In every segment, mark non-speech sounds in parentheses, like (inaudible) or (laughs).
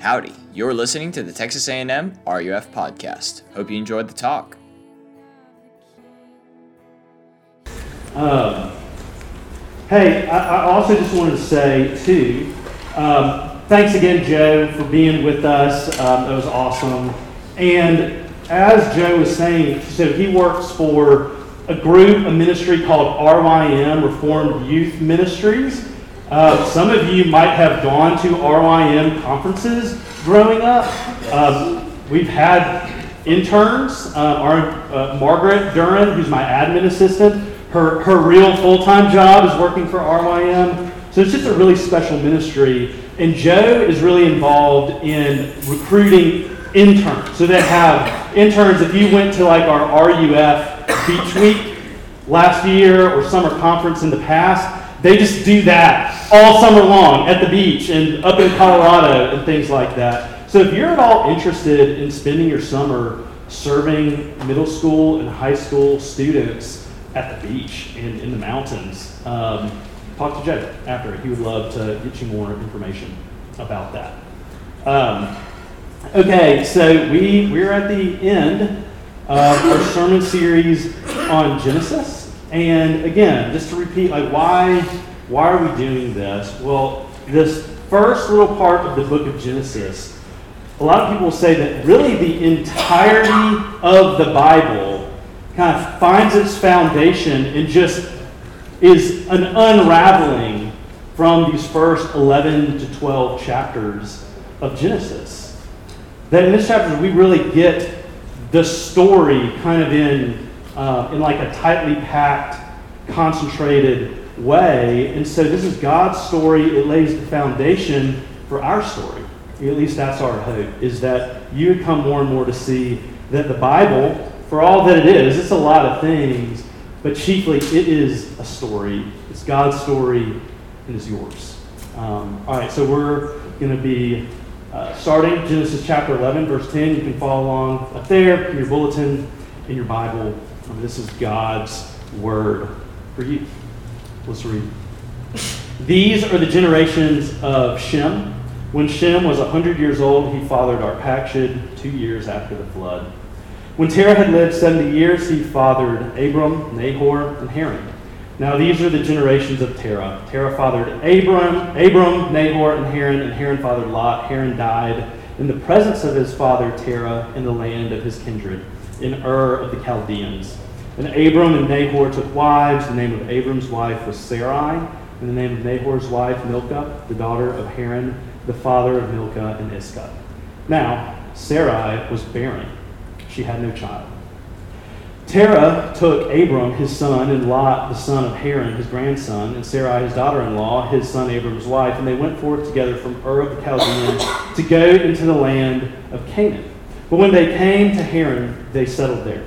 Howdy, you're listening to the Texas A&M RUF podcast. Hope you enjoyed the talk. Um, hey, I, I, also just wanted to say, too, um, thanks again, Joe, for being with us. Um, that was awesome. And as Joe was saying, so he works for a group, a ministry called RYM, Reformed Youth Ministries. Uh, some of you might have gone to RYM conferences growing up. Uh, we've had interns. Uh, our, uh, Margaret Duran, who's my admin assistant, her, her real full time job is working for RYM. So it's just a really special ministry. And Joe is really involved in recruiting interns. So they have interns. If you went to like our RUF Beach Week last year or summer conference in the past, they just do that all summer long at the beach and up in Colorado and things like that. So if you're at all interested in spending your summer serving middle school and high school students at the beach and in the mountains, um, talk to Joe after. He would love to get you more information about that. Um, okay, so we, we're at the end of our sermon series on Genesis. And again, just to repeat, like why why are we doing this? Well, this first little part of the book of Genesis, a lot of people say that really the entirety of the Bible kind of finds its foundation and just is an unraveling from these first 11 to 12 chapters of Genesis. That in this chapter we really get the story kind of in uh, in like a tightly packed, concentrated way. And so this is God's story. It lays the foundation for our story. At least that's our hope, is that you come more and more to see that the Bible, for all that it is, it's a lot of things, but chiefly it is a story. It's God's story and it's yours. Um, all right, so we're going to be uh, starting Genesis chapter 11, verse 10. You can follow along up there in your bulletin, in your Bible. This is God's word for you. Let's read. These are the generations of Shem. When Shem was 100 years old, he fathered Arpachshad two years after the flood. When Terah had lived 70 years, he fathered Abram, Nahor, and Haran. Now these are the generations of Terah. Terah fathered Abram, Abram, Nahor, and Haran, and Haran fathered Lot. Haran died in the presence of his father Terah in the land of his kindred in Ur of the Chaldeans. And Abram and Nahor took wives. The name of Abram's wife was Sarai, and the name of Nahor's wife Milcah, the daughter of Haran, the father of Milcah and Iscah. Now, Sarai was barren. She had no child. Terah took Abram, his son, and Lot, the son of Haran, his grandson, and Sarai, his daughter in law, his son Abram's wife, and they went forth together from Ur of the Chaldeans to go into the land of Canaan. But when they came to Haran, they settled there.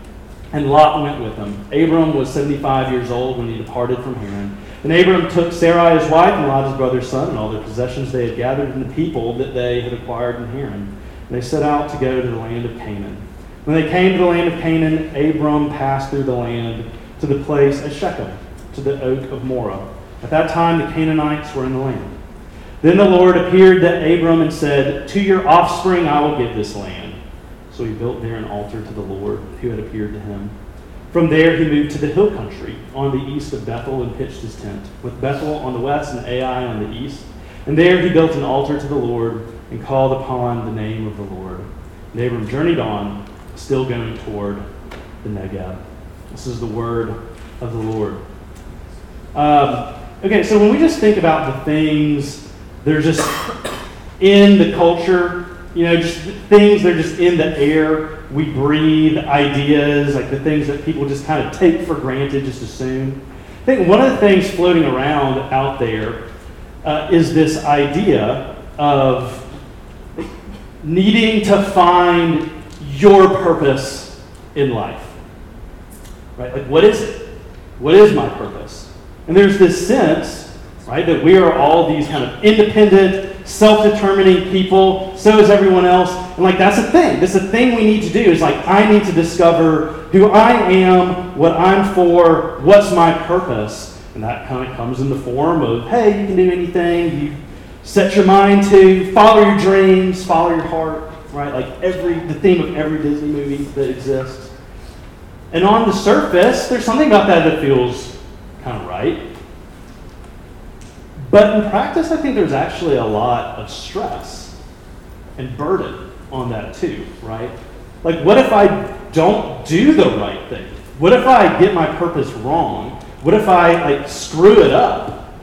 and Lot went with them. Abram was 75 years old when he departed from Haran. And Abram took Sarai his wife and Lot his brother's son and all their possessions they had gathered and the people that they had acquired in Haran. And they set out to go to the land of Canaan. When they came to the land of Canaan, Abram passed through the land to the place at Shechem, to the oak of Moreh. At that time the Canaanites were in the land. Then the Lord appeared to Abram and said, To your offspring I will give this land. So he built there an altar to the Lord who had appeared to him. From there he moved to the hill country on the east of Bethel and pitched his tent, with Bethel on the west and Ai on the east. And there he built an altar to the Lord and called upon the name of the Lord. And Abram journeyed on, still going toward the Negeb. This is the word of the Lord. Um, okay, so when we just think about the things that are just (coughs) in the culture you know, just things that are just in the air. We breathe ideas, like the things that people just kind of take for granted, just assume. I think one of the things floating around out there uh, is this idea of needing to find your purpose in life. Right? Like, what is it? What is my purpose? And there's this sense, right, that we are all these kind of independent, self determining people. So is everyone else. And, like, that's a thing. That's a thing we need to do is, like, I need to discover who I am, what I'm for, what's my purpose. And that kind of comes in the form of, hey, you can do anything. You set your mind to follow your dreams, follow your heart, right? Like every the theme of every Disney movie that exists. And on the surface, there's something about that that feels kind of right. But in practice, I think there's actually a lot of stress and burden on that too, right? Like, what if I don't do the right thing? What if I get my purpose wrong? What if I like screw it up?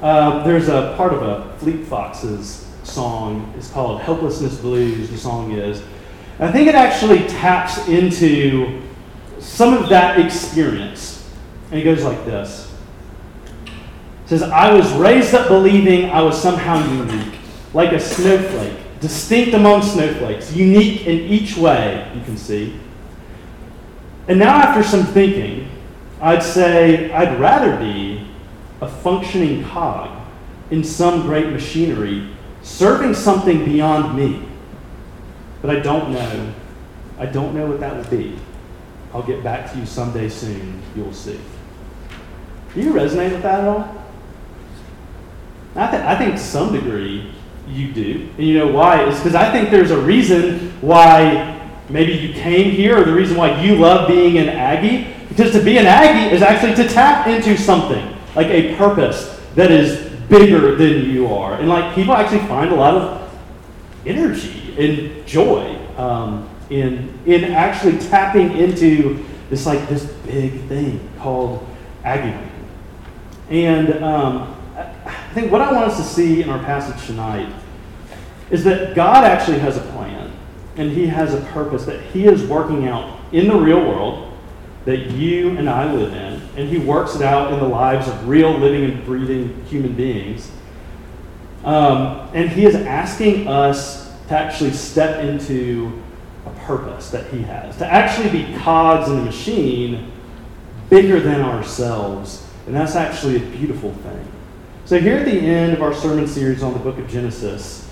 Uh, there's a part of a Fleet Foxes song. It's called "Helplessness Blues." The song is. I think it actually taps into some of that experience, and it goes like this. Says, "I was raised up believing I was somehow unique, like a snowflake." distinct among snowflakes, unique in each way, you can see. And now, after some thinking, I'd say I'd rather be a functioning cog in some great machinery serving something beyond me. But I don't know. I don't know what that will be. I'll get back to you someday soon. You'll see. Do you resonate with that at all? I, th- I think some degree, you do. And you know why? It's because I think there's a reason why maybe you came here or the reason why you love being an Aggie. Because to be an Aggie is actually to tap into something, like a purpose that is bigger than you are. And like people actually find a lot of energy and joy um, in, in actually tapping into this like this big thing called Aggie. And um, I think what I want us to see in our passage tonight is that God actually has a plan and He has a purpose that He is working out in the real world that you and I live in, and He works it out in the lives of real living and breathing human beings. Um, and He is asking us to actually step into a purpose that He has, to actually be cogs in the machine bigger than ourselves. And that's actually a beautiful thing. So, here at the end of our sermon series on the book of Genesis,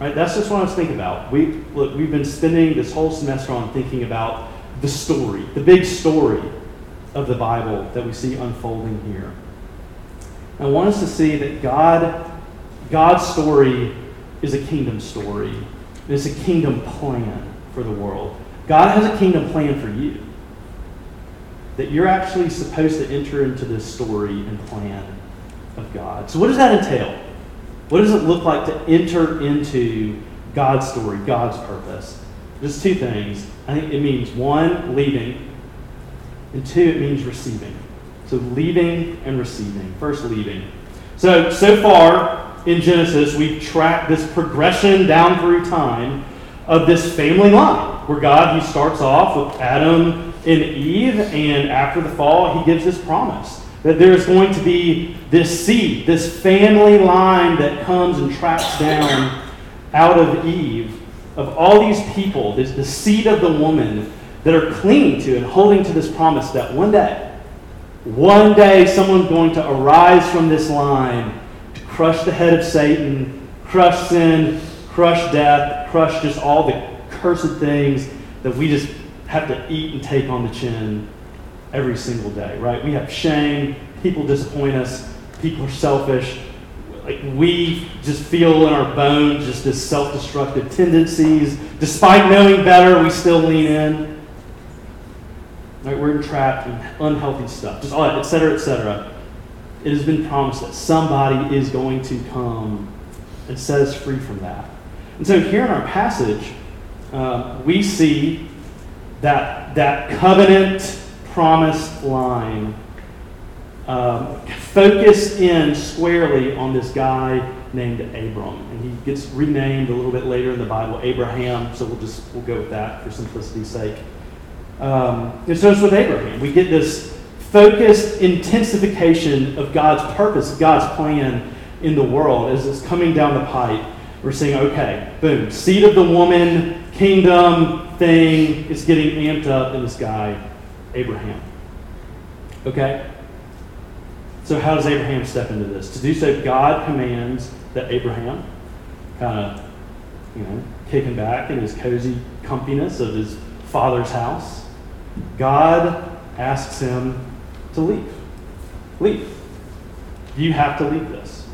right, that's just what I was thinking about. We, look, we've been spending this whole semester on thinking about the story, the big story of the Bible that we see unfolding here. I want us to see that God, God's story is a kingdom story. It's a kingdom plan for the world. God has a kingdom plan for you. That you're actually supposed to enter into this story and plan of God. So, what does that entail? What does it look like to enter into God's story, God's purpose? Just two things. I think it means one, leaving, and two, it means receiving. So, leaving and receiving. First, leaving. So, so far in Genesis, we've tracked this progression down through time of this family line where God, He starts off with Adam and Eve, and after the fall, He gives this promise that there's going to be this seed, this family line that comes and tracks down out of Eve, of all these people, this, the seed of the woman that are clinging to and holding to this promise that one day, one day someone's going to arise from this line to crush the head of Satan, crush sin, crush death, crush just all the cursed things that we just have to eat and take on the chin every single day, right? We have shame, people disappoint us, people are selfish. Like we just feel in our bones just this self-destructive tendencies. Despite knowing better, we still lean in. Right, we're entrapped in unhealthy stuff, just all that, et cetera, et cetera. It has been promised that somebody is going to come and set us free from that. And so here in our passage, uh, we see that, that covenant promised line um, focused in squarely on this guy named Abram. And he gets renamed a little bit later in the Bible, Abraham, so we'll just we'll go with that for simplicity's sake. Um, it's with Abraham. We get this focused intensification of God's purpose, God's plan in the world as it's coming down the pipe. We're seeing, okay, boom, seed of the woman, kingdom thing is getting amped up in this guy, Abraham. Okay? So, how does Abraham step into this? To do so, God commands that Abraham kind of, you know, kicking back in his cozy comfiness of his father's house, God asks him to leave. Leave. You have to leave this.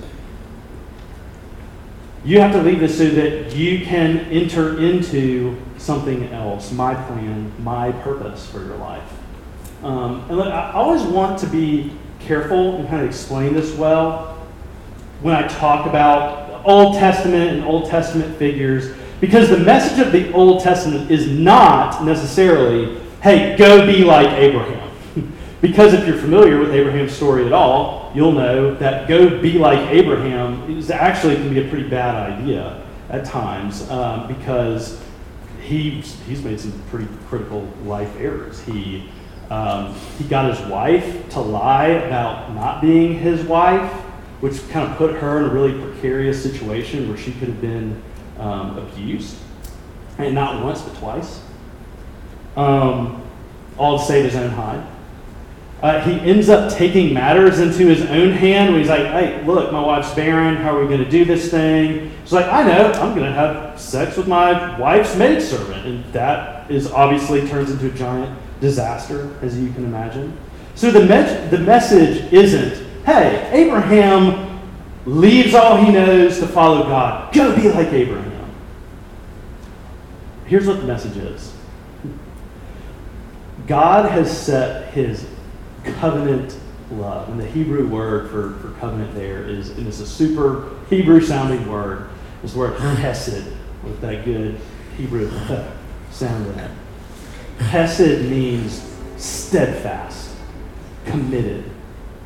You have to leave this so that you can enter into something else, my plan, my purpose for your life. Um, and look, I always want to be careful and kind of explain this well when I talk about Old Testament and Old Testament figures, because the message of the Old Testament is not necessarily, hey, go be like Abraham. (laughs) because if you're familiar with Abraham's story at all, you'll know that go be like Abraham is actually can be a pretty bad idea at times um, because he's, he's made some pretty critical life errors. He um, he got his wife to lie about not being his wife, which kind of put her in a really precarious situation where she could have been um, abused, and not once but twice. Um, all to save his own hide. Uh, he ends up taking matters into his own hand when he's like, hey, look, my wife's barren. How are we going to do this thing? He's like, I know, I'm going to have sex with my wife's maidservant. And that is obviously turns into a giant disaster, as you can imagine. So the, me- the message isn't, hey, Abraham leaves all he knows to follow God. Go be like Abraham. Here's what the message is God has set his covenant love. And the Hebrew word for, for covenant there is, and it's a super Hebrew sounding word, is the word hesed, with that good Hebrew (laughs) sound in it. Hesed means steadfast, committed.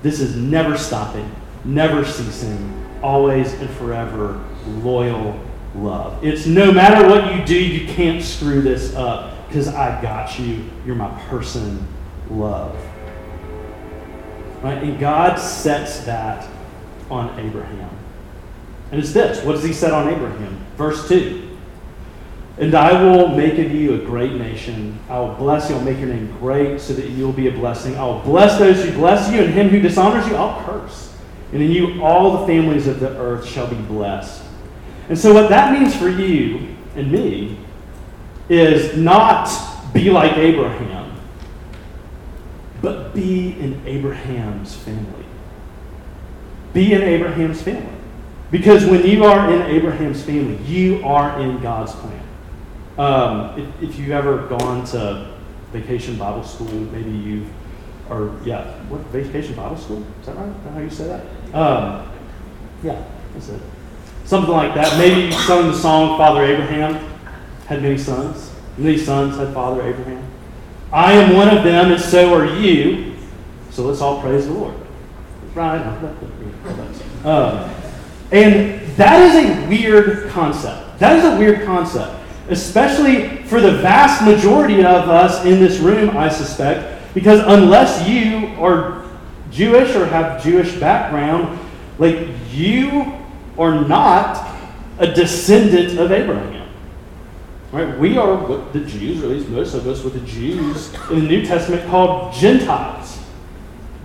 This is never stopping, never ceasing, always and forever loyal love. It's no matter what you do, you can't screw this up because I got you. You're my person, love. Right? And God sets that on Abraham. And it's this what does he set on Abraham? Verse 2 and I will make of you a great nation. I will bless you. I'll make your name great so that you will be a blessing. I will bless those who bless you, and him who dishonors you, I'll curse. And in you, all the families of the earth shall be blessed. And so, what that means for you and me is not be like Abraham, but be in Abraham's family. Be in Abraham's family. Because when you are in Abraham's family, you are in God's plan. Um, if, if you've ever gone to vacation Bible school, maybe you've, or yeah, what, vacation Bible school? Is that right? Is that how you say that? Um, yeah, that's it. Something like that. Maybe you sung the song Father Abraham had many sons. Many sons had Father Abraham. I am one of them, and so are you. So let's all praise the Lord. Right? Um, and that is a weird concept. That is a weird concept especially for the vast majority of us in this room, I suspect, because unless you are Jewish or have Jewish background, like you are not a descendant of Abraham. Right? We are what the Jews, or at least most of us, what the Jews in the New Testament called Gentiles,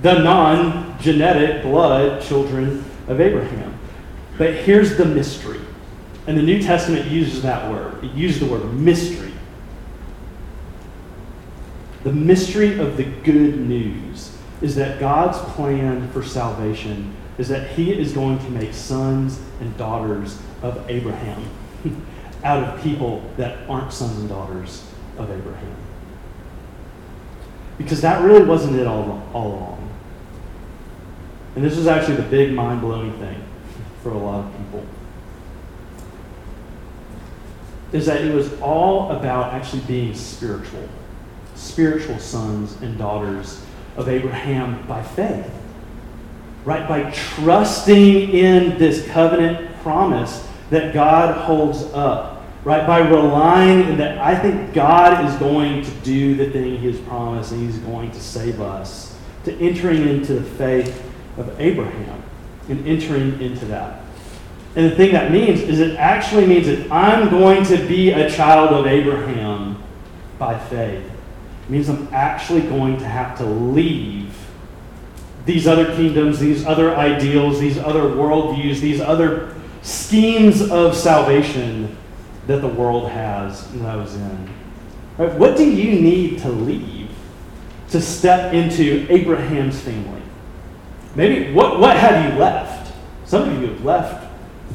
the non genetic blood children of Abraham. But here's the mystery and the New Testament uses that word. It uses the word mystery. The mystery of the good news is that God's plan for salvation is that He is going to make sons and daughters of Abraham (laughs) out of people that aren't sons and daughters of Abraham. Because that really wasn't it all, all along. And this is actually the big mind blowing thing (laughs) for a lot of people is that it was all about actually being spiritual, spiritual sons and daughters of Abraham by faith. Right? By trusting in this covenant promise that God holds up. Right? By relying that I think God is going to do the thing he has promised and he's going to save us. To entering into the faith of Abraham and entering into that. And the thing that means is it actually means that I'm going to be a child of Abraham by faith. It means I'm actually going to have to leave these other kingdoms, these other ideals, these other worldviews, these other schemes of salvation that the world has and I was in. Right? What do you need to leave to step into Abraham's family? Maybe what, what have you left? Some of you have left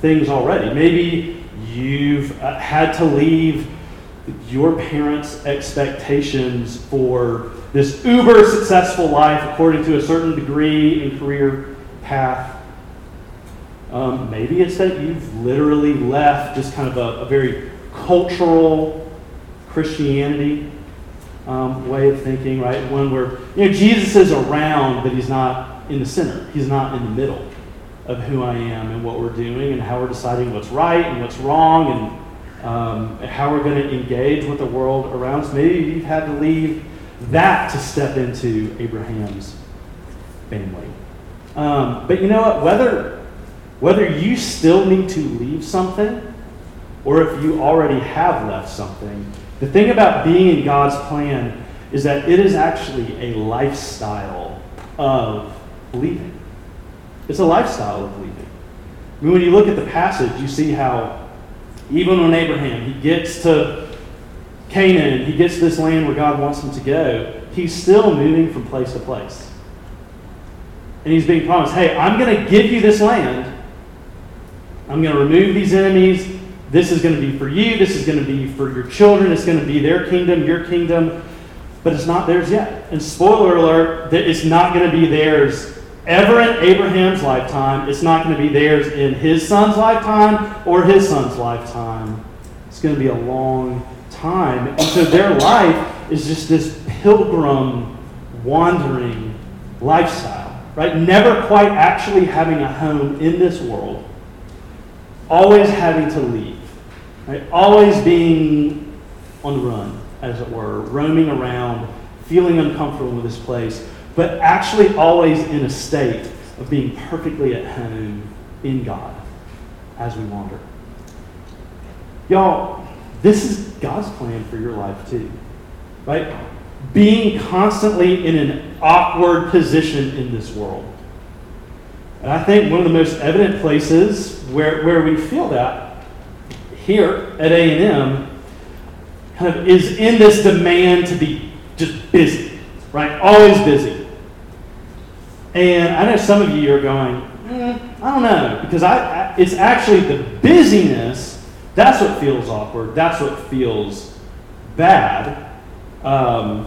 things already. Maybe you've uh, had to leave your parents' expectations for this uber successful life according to a certain degree and career path. Um, maybe it's that you've literally left just kind of a, a very cultural Christianity um, way of thinking, right? One where you know Jesus is around, but he's not in the center. He's not in the middle of who I am and what we're doing and how we're deciding what's right and what's wrong and um, how we're going to engage with the world around us. Maybe you've had to leave that to step into Abraham's family. Um, but you know what? Whether whether you still need to leave something or if you already have left something, the thing about being in God's plan is that it is actually a lifestyle of leaving. It's a lifestyle of leaving. I mean, when you look at the passage, you see how even when Abraham he gets to Canaan, he gets this land where God wants him to go, he's still moving from place to place. And he's being promised, hey, I'm going to give you this land. I'm going to remove these enemies. This is going to be for you. This is going to be for your children. It's going to be their kingdom, your kingdom. But it's not theirs yet. And spoiler alert, it's not going to be theirs ever in Abraham's lifetime. It's not going to be theirs in his son's lifetime or his son's lifetime. It's going to be a long time. And so their life is just this pilgrim, wandering lifestyle, right? Never quite actually having a home in this world, always having to leave, right? Always being on the run, as it were, roaming around, feeling uncomfortable with this place, but actually always in a state of being perfectly at home in God as we wander. Y'all, this is God's plan for your life too. Right? Being constantly in an awkward position in this world. And I think one of the most evident places where, where we feel that here at A&M kind of is in this demand to be just busy, right? Always busy. And I know some of you are going, mm, I don't know, because I, I, it's actually the busyness that's what feels awkward. That's what feels bad. Um,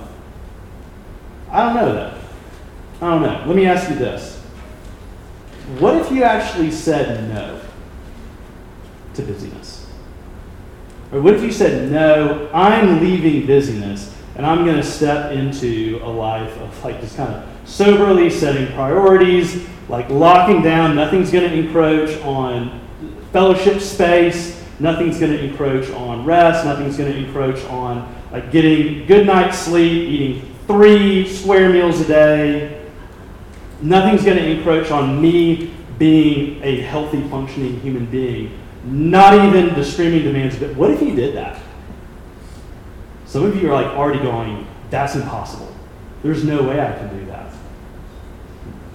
I don't know that. I don't know. Let me ask you this. What if you actually said no to busyness? Or what if you said, no, I'm leaving busyness and I'm going to step into a life of like just kind of soberly setting priorities, like locking down, nothing's going to encroach on fellowship space, Nothing's going to encroach on rest. Nothing's going to encroach on like getting good night's sleep, eating three square meals a day. Nothing's going to encroach on me being a healthy, functioning human being. Not even the streaming demands it. What if you did that? Some of you are like already going, that's impossible. There's no way I can do that.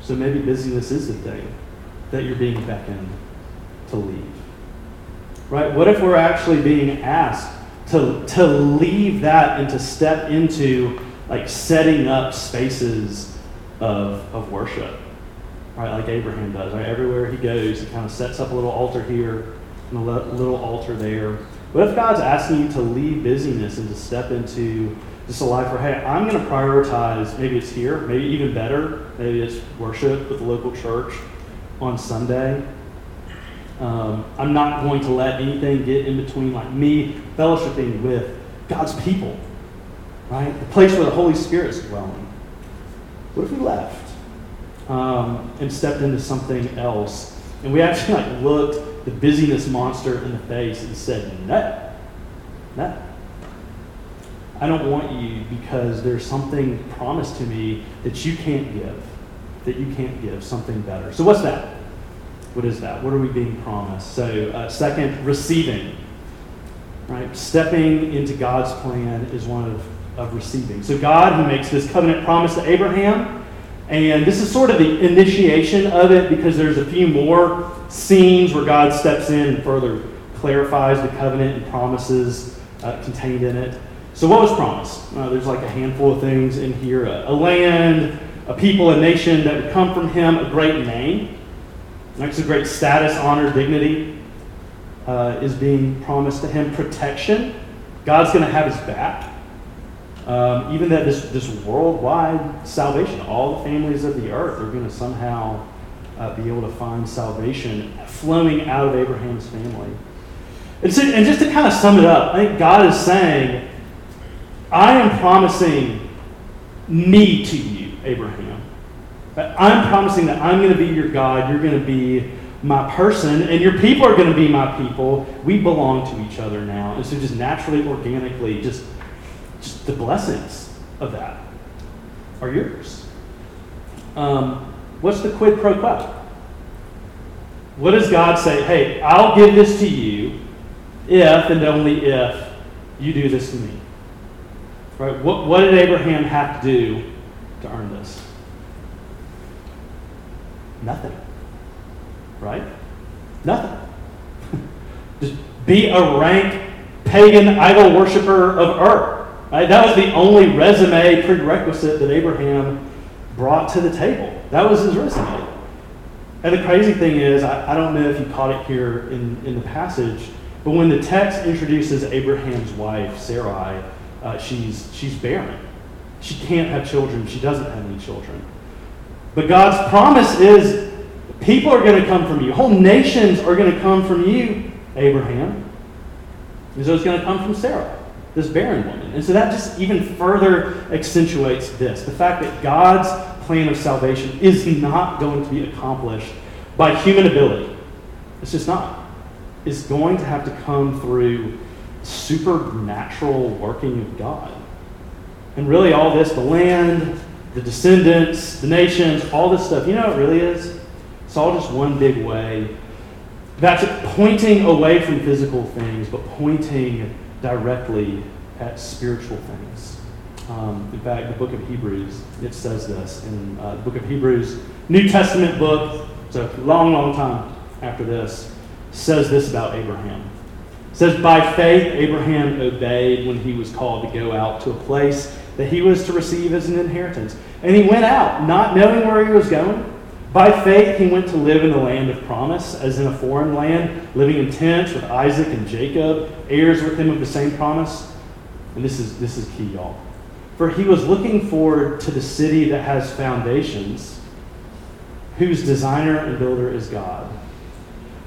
So maybe busyness is the thing that you're being beckoned to leave. Right? What if we're actually being asked to, to leave that and to step into like setting up spaces of, of worship? Right, like Abraham does. Right? Everywhere he goes, he kind of sets up a little altar here and a little altar there. What if God's asking you to leave busyness and to step into just a life where, hey, I'm going to prioritize, maybe it's here, maybe even better, maybe it's worship with the local church on Sunday. Um, I'm not going to let anything get in between like me fellowshipping with God's people, right? The place where the Holy Spirit is dwelling. What if we left um, and stepped into something else, and we actually like looked the busyness monster in the face and said, "No, no." I don't want you because there's something promised to me that you can't give, that you can't give, something better. So, what's that? What is that? What are we being promised? So, uh, second, receiving. Right? Stepping into God's plan is one of, of receiving. So, God, who makes this covenant promise to Abraham, and this is sort of the initiation of it because there's a few more scenes where God steps in and further clarifies the covenant and promises uh, contained in it. So, what was promised? Uh, there's like a handful of things in here a, a, land, a people, a nation that would come from him, a great name. Next, a great status, honor, dignity uh, is being promised to him. Protection. God's going to have his back. Um, even that this, this worldwide salvation, all the families of the earth are going to somehow uh, be able to find salvation flowing out of Abraham's family. And, so, and just to kind of sum it up, I think God is saying, I am promising me to you, Abraham. I'm promising that I'm going to be your God, you're going to be my person, and your people are going to be my people. We belong to each other now. And so just naturally, organically, just just the blessings of that are yours. Um, what's the quid pro quo? What does God say? Hey, I'll give this to you if and only if you do this to me. Right? What, what did Abraham have to do to earn this? Nothing. Right? Nothing. (laughs) Just be a rank pagan idol worshiper of Ur. Right? That was the only resume prerequisite that Abraham brought to the table. That was his resume. And the crazy thing is, I, I don't know if you caught it here in, in the passage, but when the text introduces Abraham's wife, Sarai, uh, she's, she's barren. She can't have children. She doesn't have any children. But God's promise is people are going to come from you. Whole nations are going to come from you, Abraham. And so it's going to come from Sarah this barren woman. And so that just even further accentuates this the fact that God's plan of salvation is not going to be accomplished by human ability. It's just not. It's going to have to come through supernatural working of God. And really, all this the land, the descendants, the nations, all this stuff you know what it really is? It's all just one big way. That's pointing away from physical things, but pointing directly at spiritual things. Um, in fact, the book of Hebrews, it says this in uh, the book of Hebrews, New Testament book, it's a long, long time after this, says this about Abraham. Says, By faith, Abraham obeyed when he was called to go out to a place that he was to receive as an inheritance. And he went out, not knowing where he was going. By faith, he went to live in the land of promise, as in a foreign land, living in tents with Isaac and Jacob, heirs with him of the same promise. And this is, this is key, y'all. For he was looking forward to the city that has foundations, whose designer and builder is God.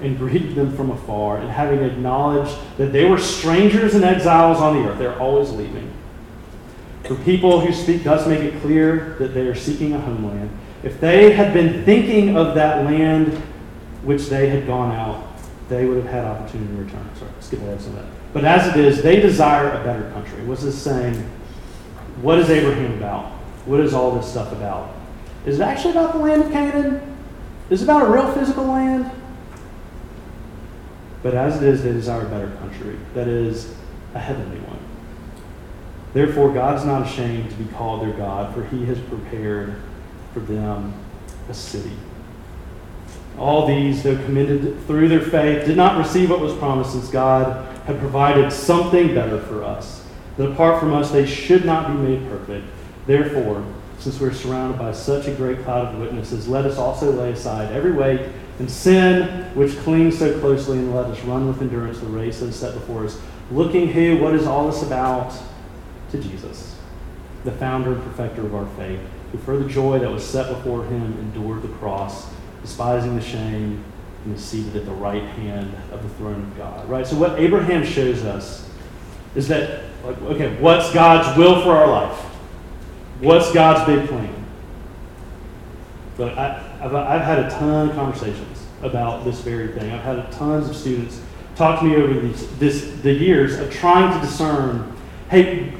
and greeted them from afar, and having acknowledged that they were strangers and exiles on the earth. They're always leaving. For people who speak thus make it clear that they are seeking a homeland. If they had been thinking of that land which they had gone out, they would have had opportunity to return. Sorry, skip ahead of that. But as it is, they desire a better country. What's this saying? What is Abraham about? What is all this stuff about? Is it actually about the land of Canaan? Is it about a real physical land? But as it is, they desire a better country, that is, a heavenly one. Therefore, God is not ashamed to be called their God, for he has prepared for them a city. All these, though commended through their faith, did not receive what was promised, since God had provided something better for us. That apart from us, they should not be made perfect. Therefore, since we're surrounded by such a great cloud of witnesses, let us also lay aside every weight and sin which clings so closely, and let us run with endurance the race that is set before us, looking who, what is all this about? To Jesus, the founder and perfecter of our faith, who for the joy that was set before him endured the cross despising the shame, and is seated at the right hand of the throne of God. Right? So, what Abraham shows us is that, like, okay, what's God's will for our life? What's God's big plan? But I, have I've had a ton of conversations about this very thing. I've had tons of students talk to me over these, this, the years of trying to discern, hey,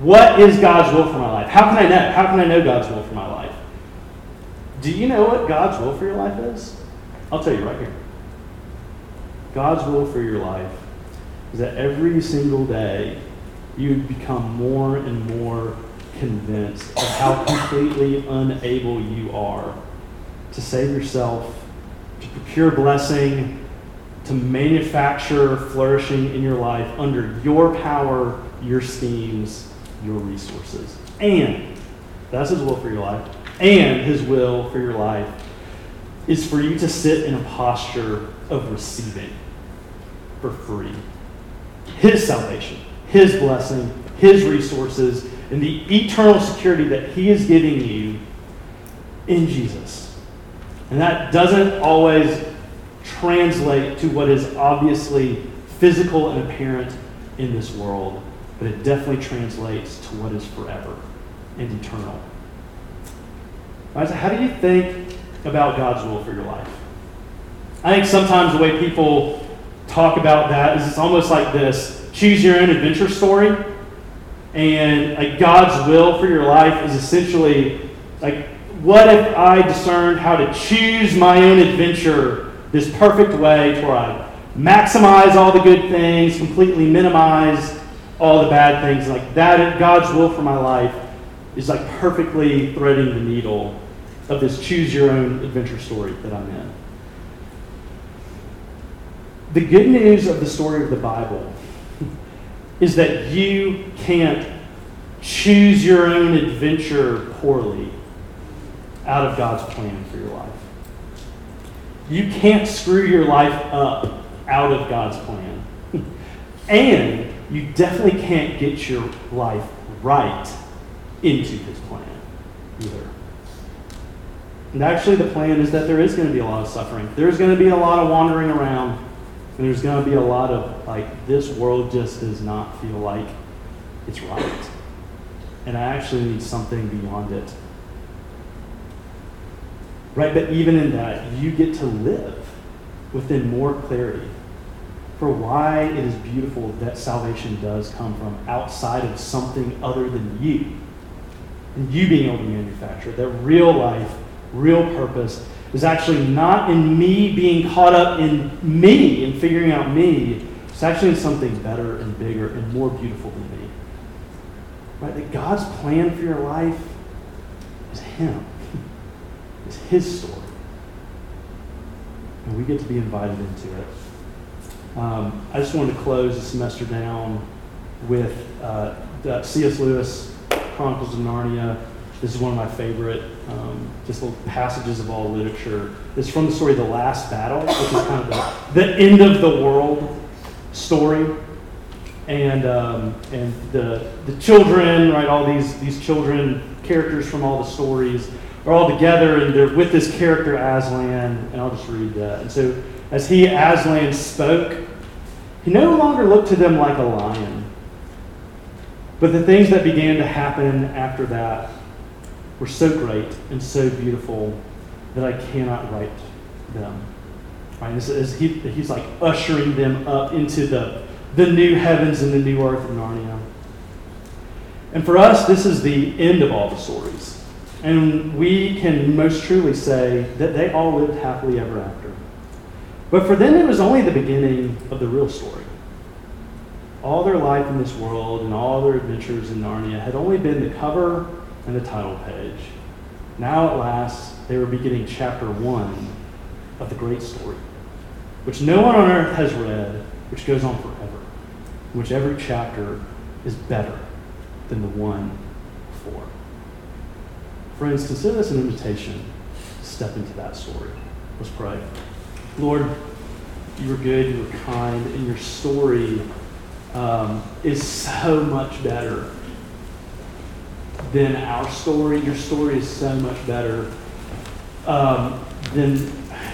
what is God's will for my life? How can I know? How can I know God's will for my life? Do you know what God's will for your life is? I'll tell you right here. God's will for your life is that every single day you become more and more convinced of how completely unable you are to save yourself, procure blessing, to manufacture flourishing in your life under your power, your schemes, your resources. And that's His will for your life. And His will for your life is for you to sit in a posture of receiving for free His salvation, His blessing, His resources, and the eternal security that He is giving you in Jesus. And that doesn't always translate to what is obviously physical and apparent in this world, but it definitely translates to what is forever and eternal. Right, so how do you think about God's will for your life? I think sometimes the way people talk about that is it's almost like this choose your own adventure story. And like God's will for your life is essentially like, what if I discerned how to choose my own adventure this perfect way to where I maximize all the good things, completely minimize all the bad things. Like that, God's will for my life is like perfectly threading the needle of this choose your own adventure story that I'm in. The good news of the story of the Bible (laughs) is that you can't choose your own adventure poorly out of God's plan for your life. You can't screw your life up out of God's plan. (laughs) and you definitely can't get your life right into his plan either. And actually, the plan is that there is going to be a lot of suffering. There's going to be a lot of wandering around. And there's going to be a lot of, like, this world just does not feel like it's right. And I actually need something beyond it. Right? But even in that, you get to live within more clarity for why it is beautiful that salvation does come from outside of something other than you. And you being able to manufacture. That real life, real purpose is actually not in me being caught up in me and figuring out me. It's actually in something better and bigger and more beautiful than me. Right? That God's plan for your life is Him. His story. And we get to be invited into it. Um, I just wanted to close the semester down with uh, C.S. Lewis, Chronicles of Narnia. This is one of my favorite um, just little passages of all literature. It's from the story The Last Battle, which is kind of the, the end of the world story. And, um, and the, the children, right, all these, these children, characters from all the stories, are all together and they're with this character Aslan. And I'll just read that. And so as he, Aslan, spoke, he no longer looked to them like a lion. But the things that began to happen after that were so great and so beautiful that I cannot write them. Right? He, he's like ushering them up into the, the new heavens and the new earth of Narnia. And for us, this is the end of all the stories. And we can most truly say that they all lived happily ever after. But for them, it was only the beginning of the real story. All their life in this world and all their adventures in Narnia had only been the cover and the title page. Now, at last, they were beginning chapter one of the great story, which no one on earth has read, which goes on forever, which every chapter is better than the one. Friends, consider this an invitation to step into that story. Let's pray. Lord, you are good, you are kind, and your story um, is so much better than our story. Your story is so much better um, than,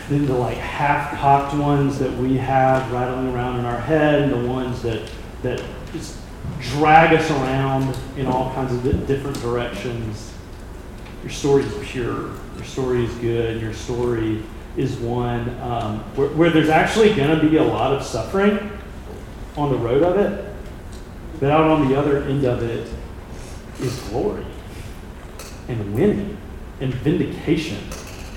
than the like half-cocked ones that we have rattling around in our head, and the ones that that just drag us around in all kinds of different directions. Your story is pure. Your story is good. Your story is one um, where, where there's actually going to be a lot of suffering on the road of it, but out on the other end of it is glory and winning and vindication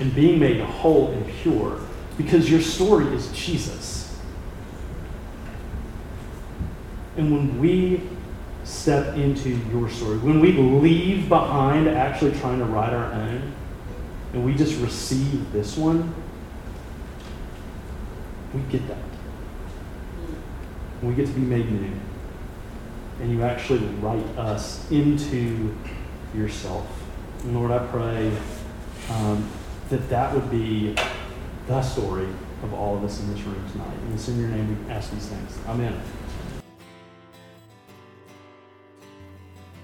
and being made whole and pure because your story is Jesus. And when we step into your story, when we leave behind actually trying to write our own, and we just receive this one, we get that. We get to be made new. And you actually write us into yourself. And Lord, I pray um, that that would be the story of all of us in this room tonight. And it's in your name we ask these things. Amen.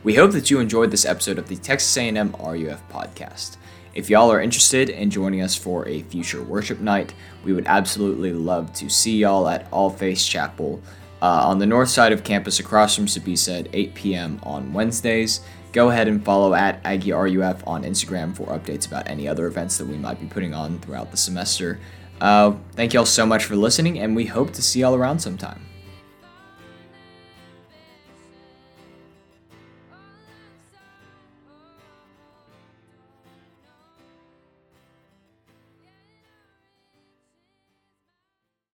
We hope that you enjoyed this episode of the Texas A&M RUF podcast. If y'all are interested in joining us for a future worship night, we would absolutely love to see y'all at All Faith Chapel uh, on the north side of campus across from Sbisa at 8 p.m. on Wednesdays. Go ahead and follow at Aggie RUF on Instagram for updates about any other events that we might be putting on throughout the semester. Uh, thank y'all so much for listening, and we hope to see y'all around sometime.